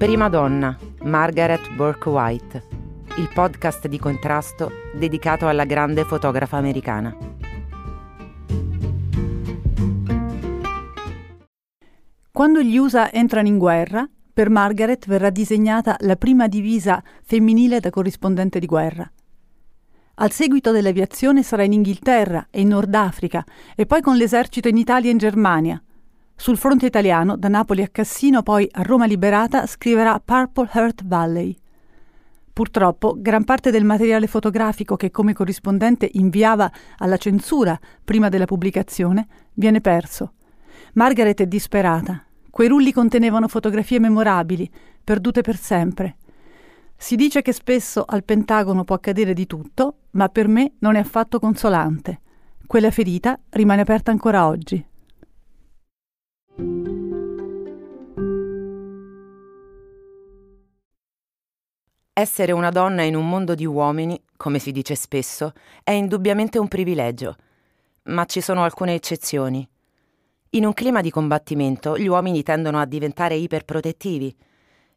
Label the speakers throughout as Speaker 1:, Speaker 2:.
Speaker 1: Prima donna, Margaret Burke White, il podcast di contrasto dedicato alla grande fotografa americana.
Speaker 2: Quando gli USA entrano in guerra, per Margaret verrà disegnata la prima divisa femminile da corrispondente di guerra. Al seguito dell'aviazione sarà in Inghilterra e in Nord Africa e poi con l'esercito in Italia e in Germania. Sul fronte italiano, da Napoli a Cassino, poi a Roma liberata, scriverà Purple Heart Valley. Purtroppo, gran parte del materiale fotografico che come corrispondente inviava alla censura prima della pubblicazione viene perso. Margaret è disperata. Quei rulli contenevano fotografie memorabili, perdute per sempre. Si dice che spesso al Pentagono può accadere di tutto, ma per me non è affatto consolante. Quella ferita rimane aperta ancora oggi.
Speaker 1: Essere una donna in un mondo di uomini, come si dice spesso, è indubbiamente un privilegio, ma ci sono alcune eccezioni. In un clima di combattimento gli uomini tendono a diventare iperprotettivi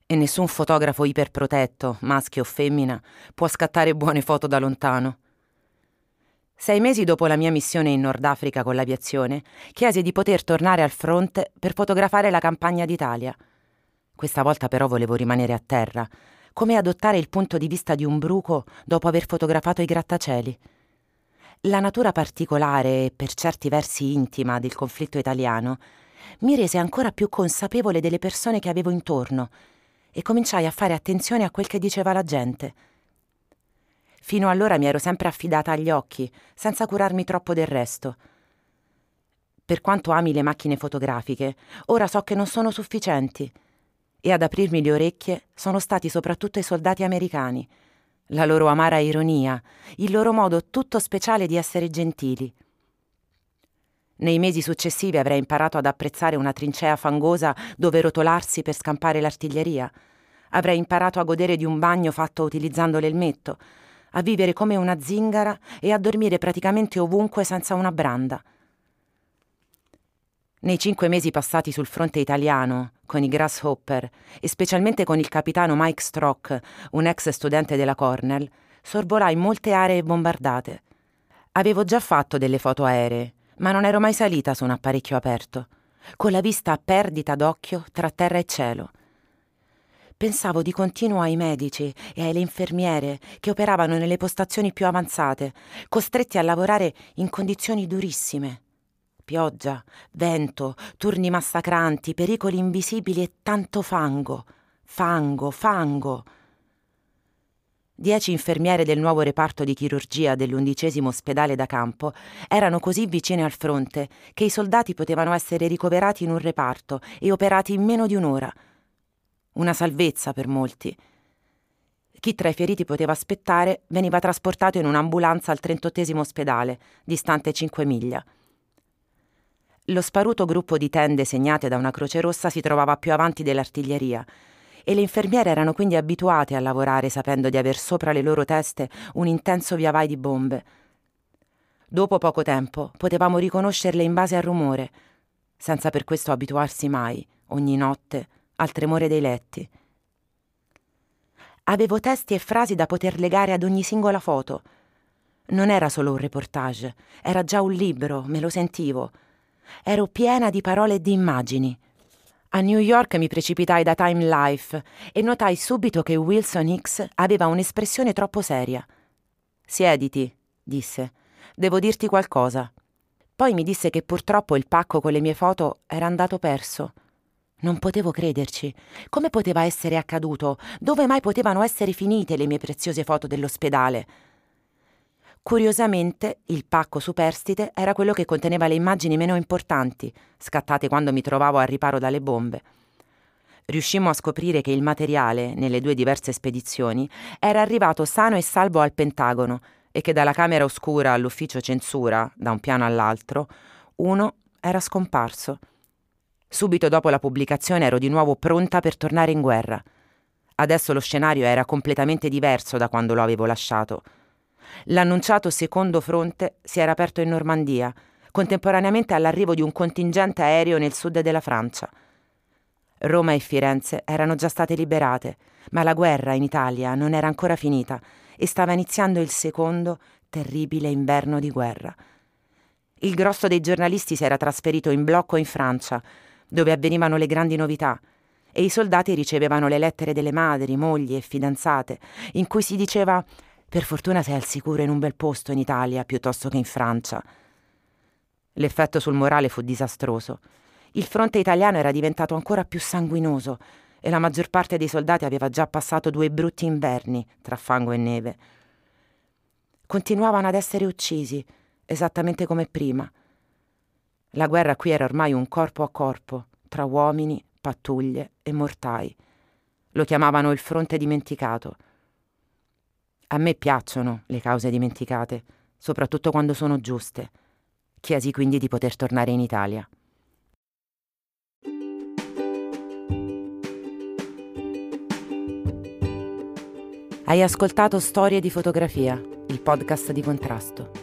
Speaker 1: e nessun fotografo iperprotetto, maschio o femmina, può scattare buone foto da lontano. Sei mesi dopo la mia missione in Nord Africa con l'aviazione, chiesi di poter tornare al fronte per fotografare la campagna d'Italia. Questa volta però volevo rimanere a terra, come adottare il punto di vista di un bruco dopo aver fotografato i grattacieli. La natura particolare e per certi versi intima del conflitto italiano mi rese ancora più consapevole delle persone che avevo intorno e cominciai a fare attenzione a quel che diceva la gente. Fino allora mi ero sempre affidata agli occhi, senza curarmi troppo del resto. Per quanto ami le macchine fotografiche, ora so che non sono sufficienti. E ad aprirmi le orecchie sono stati soprattutto i soldati americani, la loro amara ironia, il loro modo tutto speciale di essere gentili. Nei mesi successivi avrei imparato ad apprezzare una trincea fangosa dove rotolarsi per scampare l'artiglieria. Avrei imparato a godere di un bagno fatto utilizzando l'elmetto, a vivere come una zingara e a dormire praticamente ovunque senza una branda. Nei cinque mesi passati sul fronte italiano, con i Grasshopper e specialmente con il capitano Mike Strock, un ex studente della Cornell, sorvolai molte aree bombardate. Avevo già fatto delle foto aeree, ma non ero mai salita su un apparecchio aperto, con la vista a perdita d'occhio tra terra e cielo. Pensavo di continuo ai medici e alle infermiere che operavano nelle postazioni più avanzate, costretti a lavorare in condizioni durissime. Pioggia, vento, turni massacranti, pericoli invisibili e tanto fango, fango, fango. Dieci infermiere del nuovo reparto di chirurgia dell'undicesimo ospedale da campo erano così vicine al fronte che i soldati potevano essere ricoverati in un reparto e operati in meno di un'ora. Una salvezza per molti. Chi tra i feriti poteva aspettare veniva trasportato in un'ambulanza al 38 ospedale, distante 5 miglia. Lo sparuto gruppo di tende segnate da una croce rossa si trovava più avanti dell'artiglieria e le infermiere erano quindi abituate a lavorare sapendo di aver sopra le loro teste un intenso viavai di bombe. Dopo poco tempo potevamo riconoscerle in base al rumore, senza per questo abituarsi mai, ogni notte, al tremore dei letti. Avevo testi e frasi da poter legare ad ogni singola foto. Non era solo un reportage, era già un libro, me lo sentivo. Ero piena di parole e di immagini. A New York mi precipitai da Time Life e notai subito che Wilson Hicks aveva un'espressione troppo seria. Siediti, disse. Devo dirti qualcosa. Poi mi disse che purtroppo il pacco con le mie foto era andato perso. Non potevo crederci. Come poteva essere accaduto? Dove mai potevano essere finite le mie preziose foto dell'ospedale? Curiosamente, il pacco superstite era quello che conteneva le immagini meno importanti, scattate quando mi trovavo al riparo dalle bombe. Riuscimmo a scoprire che il materiale, nelle due diverse spedizioni, era arrivato sano e salvo al Pentagono e che dalla camera oscura all'ufficio censura, da un piano all'altro, uno era scomparso. Subito dopo la pubblicazione ero di nuovo pronta per tornare in guerra. Adesso lo scenario era completamente diverso da quando lo avevo lasciato. L'annunciato secondo fronte si era aperto in Normandia, contemporaneamente all'arrivo di un contingente aereo nel sud della Francia. Roma e Firenze erano già state liberate, ma la guerra in Italia non era ancora finita e stava iniziando il secondo terribile inverno di guerra. Il grosso dei giornalisti si era trasferito in blocco in Francia, dove avvenivano le grandi novità, e i soldati ricevevano le lettere delle madri, mogli e fidanzate, in cui si diceva per fortuna sei al sicuro in un bel posto in Italia piuttosto che in Francia. L'effetto sul morale fu disastroso. Il fronte italiano era diventato ancora più sanguinoso e la maggior parte dei soldati aveva già passato due brutti inverni tra fango e neve. Continuavano ad essere uccisi, esattamente come prima. La guerra qui era ormai un corpo a corpo, tra uomini, pattuglie e mortai. Lo chiamavano il fronte dimenticato. A me piacciono le cause dimenticate, soprattutto quando sono giuste. Chiesi quindi di poter tornare in Italia. Hai ascoltato Storie di fotografia, il podcast di contrasto.